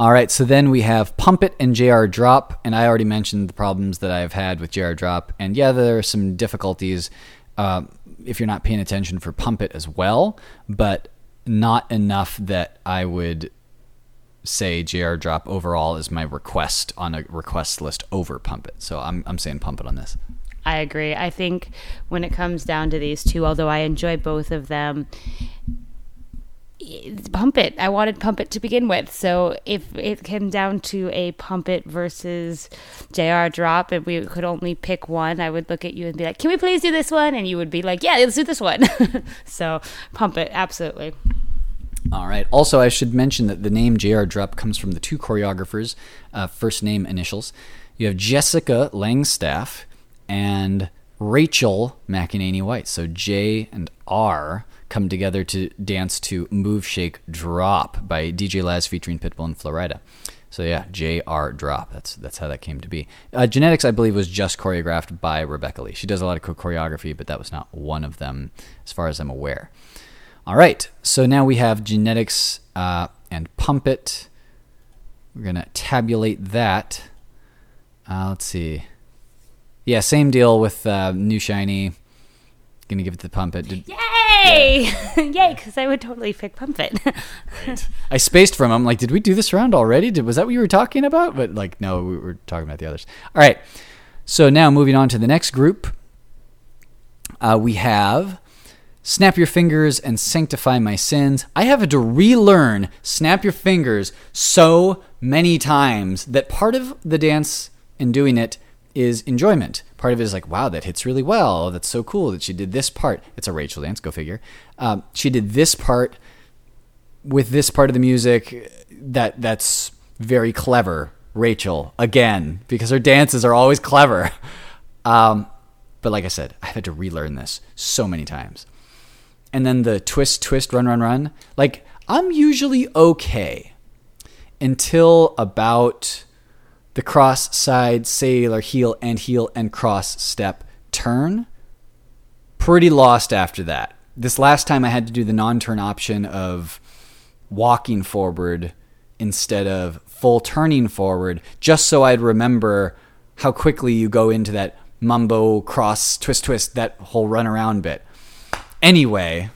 All right, so then we have Pump It and JR Drop, and I already mentioned the problems that I've had with JR Drop, and yeah, there are some difficulties uh, if you're not paying attention for Pump It as well, but not enough that I would say JR Drop overall is my request on a request list over Pump It. So I'm, I'm saying Pump It on this. I agree. I think when it comes down to these two, although I enjoy both of them, pump it. I wanted pump it to begin with. So if it came down to a pump it versus JR drop and we could only pick one, I would look at you and be like, Can we please do this one? And you would be like, Yeah, let's do this one. so pump it, absolutely. All right. Also, I should mention that the name JR Drop comes from the two choreographers' uh, first name initials. You have Jessica Langstaff and Rachel McEnaney White. So J and R come together to dance to Move Shake Drop by DJ Laz featuring Pitbull and Flo Rida. So yeah, JR Drop. That's that's how that came to be. Uh, Genetics, I believe, was just choreographed by Rebecca Lee. She does a lot of choreography, but that was not one of them, as far as I'm aware. All right, so now we have genetics uh, and pump it. We're gonna tabulate that. Uh, let's see. Yeah, same deal with uh, new shiny. Gonna give it to pump it. Did, Yay! Yeah. Yay! Because I would totally pick pump it. right. I spaced from him. Like, did we do this round already? Did was that what you were talking about? But like, no, we were talking about the others. All right. So now moving on to the next group, uh, we have Snap Your Fingers and Sanctify My Sins. I have had to relearn Snap Your Fingers so many times that part of the dance in doing it is enjoyment. Part of it is like, wow, that hits really well. That's so cool that she did this part. It's a Rachel dance, go figure. Um, she did this part with this part of the music that that's very clever. Rachel again because her dances are always clever. Um, but like I said, I've had to relearn this so many times and then the twist, twist, run, run, run. Like, I'm usually okay until about the cross side, sailor, heel, and heel, and cross step turn. Pretty lost after that. This last time I had to do the non turn option of walking forward instead of full turning forward, just so I'd remember how quickly you go into that mumbo cross twist twist that whole run around bit. Anyway,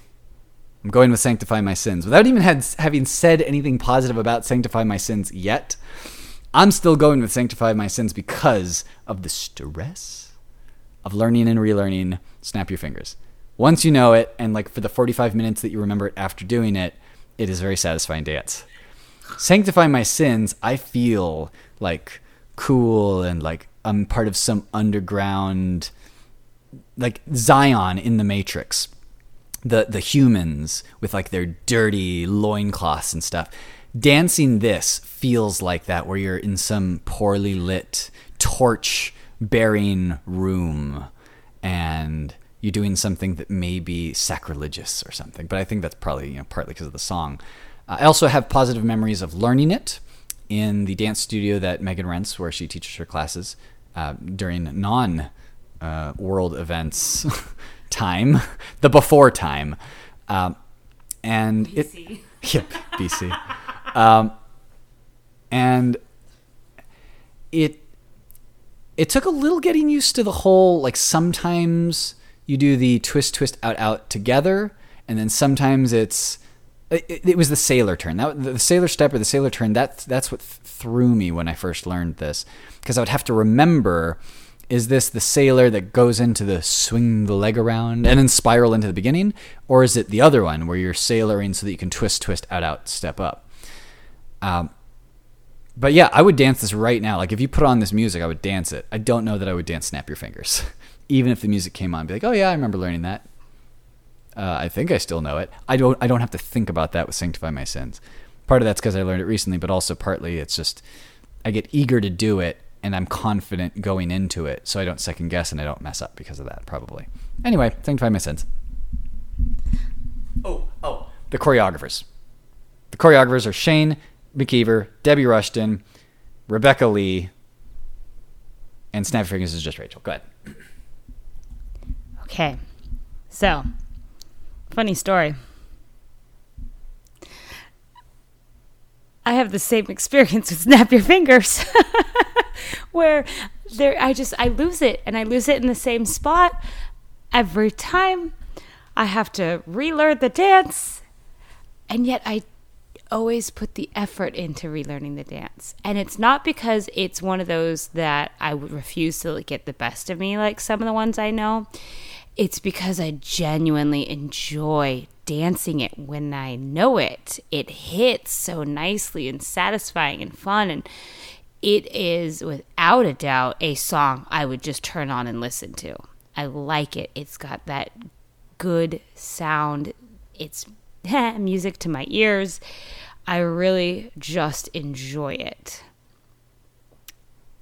I'm going with Sanctify My Sins. Without even had, having said anything positive about Sanctify My Sins yet, I'm still going with Sanctify My Sins because of the stress of learning and relearning Snap Your Fingers. Once you know it, and like for the 45 minutes that you remember it after doing it, it is a very satisfying dance. Sanctify My Sins, I feel like cool and like I'm part of some underground, like Zion in the Matrix the the humans with like their dirty loincloths and stuff. Dancing this feels like that where you're in some poorly lit torch bearing room and you're doing something that may be sacrilegious or something. But I think that's probably you know partly because of the song. Uh, I also have positive memories of learning it in the dance studio that Megan rents, where she teaches her classes uh, during non uh, world events time, the before time, um, and BC. it yep BC, um, and it it took a little getting used to the whole like sometimes you do the twist twist out out together, and then sometimes it's it, it was the sailor turn. That the sailor step or the sailor turn. That that's what th- threw me when I first learned this because I would have to remember. Is this the sailor that goes into the swing the leg around and then spiral into the beginning, or is it the other one where you're sailoring so that you can twist, twist, out, out, step up? Um, but yeah, I would dance this right now. Like if you put on this music, I would dance it. I don't know that I would dance "Snap Your Fingers," even if the music came on. I'd be like, oh yeah, I remember learning that. Uh, I think I still know it. I don't. I don't have to think about that with "Sanctify My Sins." Part of that's because I learned it recently, but also partly it's just I get eager to do it and I'm confident going into it, so I don't second guess and I don't mess up because of that. Probably. Anyway, "Sanctify My Sins." Oh, oh, the choreographers. The choreographers are Shane McKeever, Debbie Rushton, Rebecca Lee, and Snap Fingers is just Rachel. Go ahead. Okay. So, funny story. I have the same experience with Snap Your Fingers, where there I just I lose it and I lose it in the same spot every time. I have to relearn the dance, and yet I always put the effort into relearning the dance. And it's not because it's one of those that I would refuse to get the best of me, like some of the ones I know. It's because I genuinely enjoy dancing it when I know it. It hits so nicely and satisfying and fun. And it is, without a doubt, a song I would just turn on and listen to. I like it. It's got that good sound. It's music to my ears. I really just enjoy it.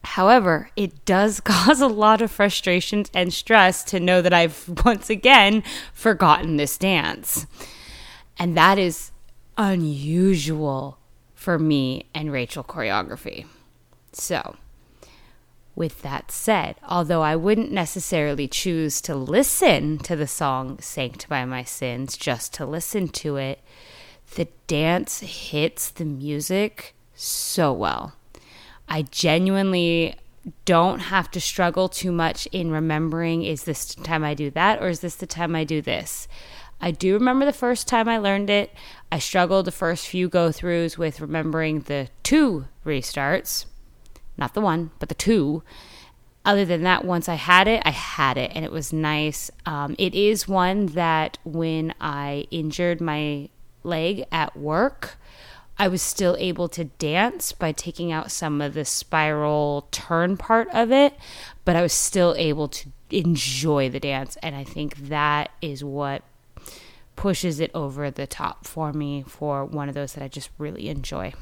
However, it does cause a lot of frustrations and stress to know that I've once again forgotten this dance. And that is unusual for me and Rachel choreography. So, with that said, although I wouldn't necessarily choose to listen to the song Sanctify My Sins just to listen to it, the dance hits the music so well. I genuinely don't have to struggle too much in remembering is this the time I do that or is this the time I do this? I do remember the first time I learned it. I struggled the first few go throughs with remembering the two restarts, not the one, but the two. Other than that, once I had it, I had it, and it was nice. Um, it is one that when I injured my leg at work, I was still able to dance by taking out some of the spiral turn part of it, but I was still able to enjoy the dance. And I think that is what pushes it over the top for me for one of those that I just really enjoy.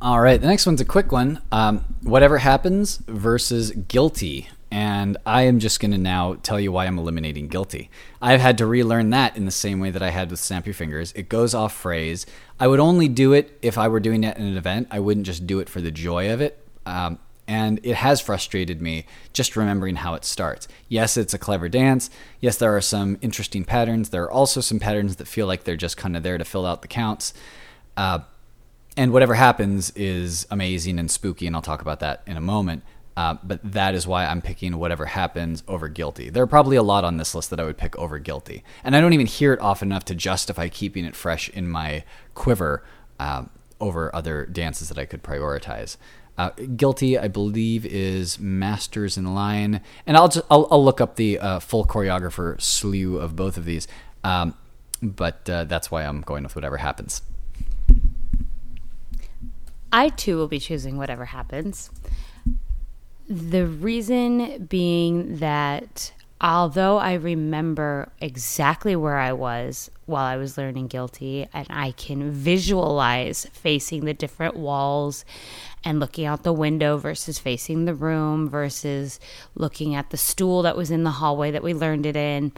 All right, the next one's a quick one. Um, whatever happens versus guilty. And I am just going to now tell you why I'm eliminating guilty. I've had to relearn that in the same way that I had with Snap Your Fingers. It goes off phrase. I would only do it if I were doing it in an event. I wouldn't just do it for the joy of it. Um, and it has frustrated me just remembering how it starts. Yes, it's a clever dance. Yes, there are some interesting patterns. There are also some patterns that feel like they're just kind of there to fill out the counts. Uh, and whatever happens is amazing and spooky, and I'll talk about that in a moment. Uh, but that is why I'm picking whatever happens over guilty. There are probably a lot on this list that I would pick over guilty, and I don't even hear it often enough to justify keeping it fresh in my quiver uh, over other dances that I could prioritize. Uh, guilty, I believe, is Masters in Line, and I'll just I'll, I'll look up the uh, full choreographer slew of both of these. Um, but uh, that's why I'm going with whatever happens. I too will be choosing whatever happens. The reason being that although I remember exactly where I was while I was learning guilty, and I can visualize facing the different walls and looking out the window versus facing the room versus looking at the stool that was in the hallway that we learned it in.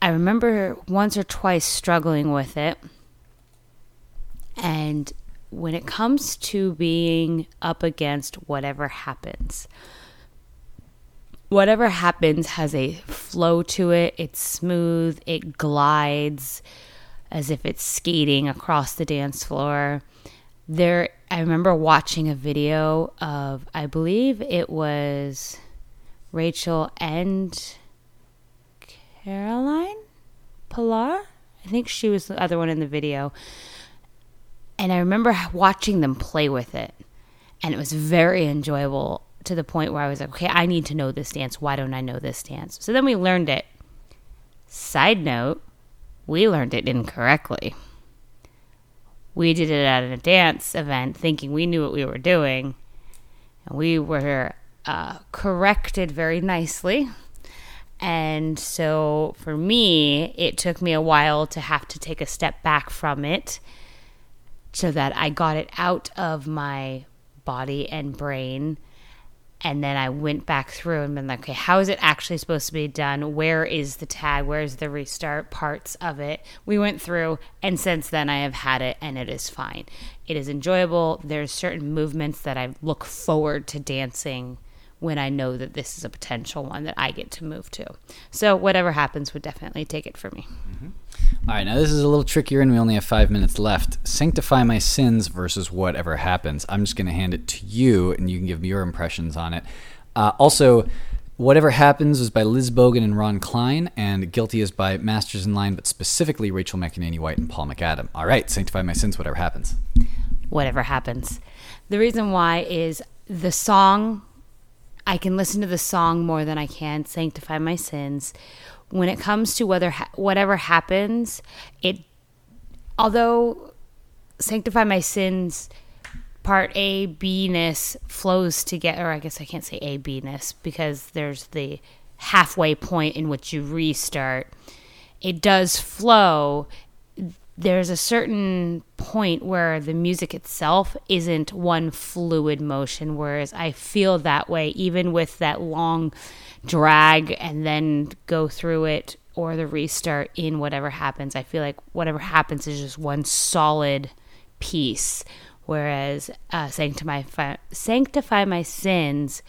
I remember once or twice struggling with it. And when it comes to being up against whatever happens, whatever happens has a flow to it. It's smooth, it glides as if it's skating across the dance floor. There, I remember watching a video of, I believe it was Rachel and Caroline Pilar, I think she was the other one in the video. And I remember watching them play with it. And it was very enjoyable to the point where I was like, okay, I need to know this dance. Why don't I know this dance? So then we learned it. Side note, we learned it incorrectly. We did it at a dance event thinking we knew what we were doing. And we were uh, corrected very nicely. And so for me, it took me a while to have to take a step back from it so that I got it out of my body and brain. And then I went back through and been like, okay, how is it actually supposed to be done? Where is the tag? Where's the restart parts of it? We went through, and since then I have had it, and it is fine. It is enjoyable. There's certain movements that I look forward to dancing when I know that this is a potential one that I get to move to. So whatever happens would definitely take it for me. Mm-hmm. All right, now this is a little trickier, and we only have five minutes left. Sanctify my sins versus whatever happens. I'm just going to hand it to you, and you can give me your impressions on it. Uh, also, Whatever Happens is by Liz Bogan and Ron Klein, and Guilty is by Masters in Line, but specifically Rachel McEnaney White and Paul McAdam. All right, Sanctify My Sins, Whatever Happens. Whatever Happens. The reason why is the song I can listen to the song more than I can sanctify my sins. When it comes to whether whatever happens, it although sanctify my sins part A B ness flows together. I guess I can't say A B ness because there's the halfway point in which you restart. It does flow there's a certain point where the music itself isn't one fluid motion, whereas I feel that way even with that long drag and then go through it or the restart in whatever happens. I feel like whatever happens is just one solid piece, whereas uh, sanctify, sanctify my sins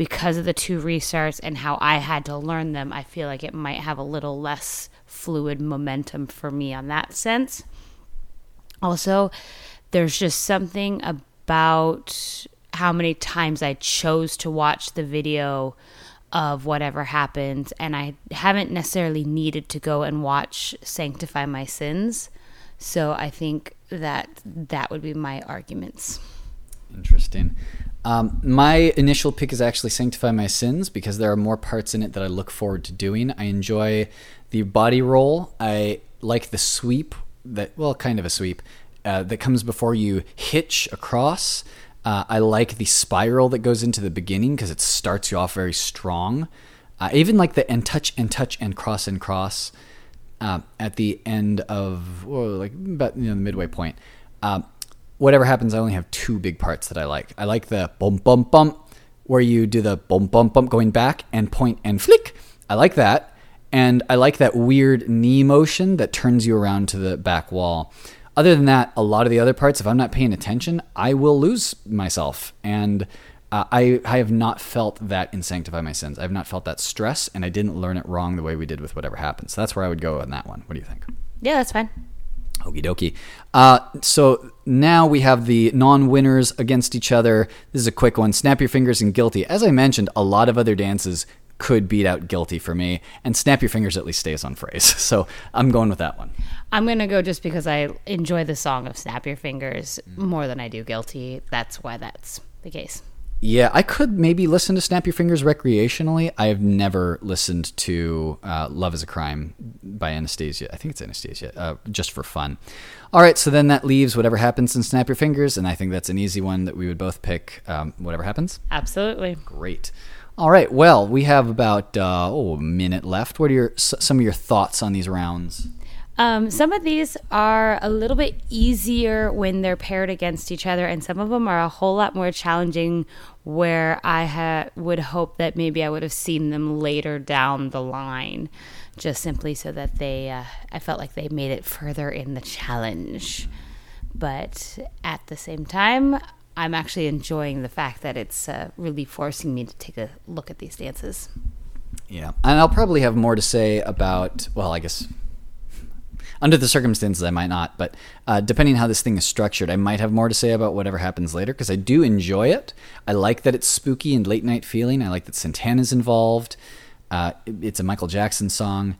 because of the two restarts and how I had to learn them, I feel like it might have a little less fluid momentum for me on that sense. Also, there's just something about how many times I chose to watch the video of whatever happens, and I haven't necessarily needed to go and watch Sanctify My Sins. So I think that that would be my arguments. Interesting. Um, my initial pick is actually Sanctify My Sins because there are more parts in it that I look forward to doing. I enjoy the body roll. I like the sweep that, well, kind of a sweep uh, that comes before you hitch across. Uh, I like the spiral that goes into the beginning because it starts you off very strong. Uh, even like the and touch and touch and cross and cross uh, at the end of well, like about you know the midway point. Uh, whatever happens, I only have two big parts that I like. I like the bump bump bump where you do the bump bump bump going back and point and flick. I like that. And I like that weird knee motion that turns you around to the back wall. Other than that, a lot of the other parts, if I'm not paying attention, I will lose myself. And uh, I, I have not felt that in Sanctify My Sins. I have not felt that stress, and I didn't learn it wrong the way we did with Whatever Happens. So that's where I would go on that one. What do you think? Yeah, that's fine. Okie dokie. Uh, so now we have the non winners against each other. This is a quick one. Snap your fingers and guilty. As I mentioned, a lot of other dances could beat out guilty for me and snap your fingers at least stays on phrase. So i'm going with that one. I'm going to go just because i enjoy the song of snap your fingers more than i do guilty. That's why that's the case. Yeah i could maybe listen to snap your fingers recreationally. I have never listened to uh, love is a crime by Anastacia. I think it's Anastacia uh, just for fun. All right so then that leaves whatever happens in snap your fingers and i think that's an easy one that we would both pick um, whatever happens. Absolutely. Great all right. Well, we have about uh, oh, a minute left. What are your some of your thoughts on these rounds? Um, some of these are a little bit easier when they're paired against each other, and some of them are a whole lot more challenging. Where I ha- would hope that maybe I would have seen them later down the line, just simply so that they, uh, I felt like they made it further in the challenge. But at the same time, I'm actually enjoying the fact that it's uh, really forcing me to take a look at these dances. Yeah, and I'll probably have more to say about. Well, I guess under the circumstances, I might not, but uh, depending how this thing is structured, I might have more to say about whatever happens later because I do enjoy it. I like that it's spooky and late night feeling. I like that Santana's involved. Uh, it's a Michael Jackson song.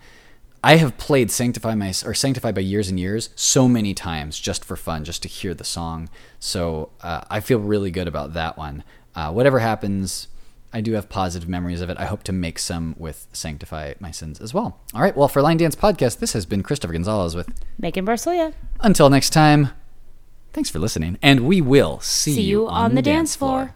I have played Sanctify My or Sanctify by Years and Years so many times just for fun, just to hear the song. So uh, I feel really good about that one. Uh, whatever happens, I do have positive memories of it. I hope to make some with Sanctify My Sins as well. All right. Well, for Line Dance Podcast, this has been Christopher Gonzalez with. Megan Barcelia. Until next time, thanks for listening, and we will see, See you on the dance floor.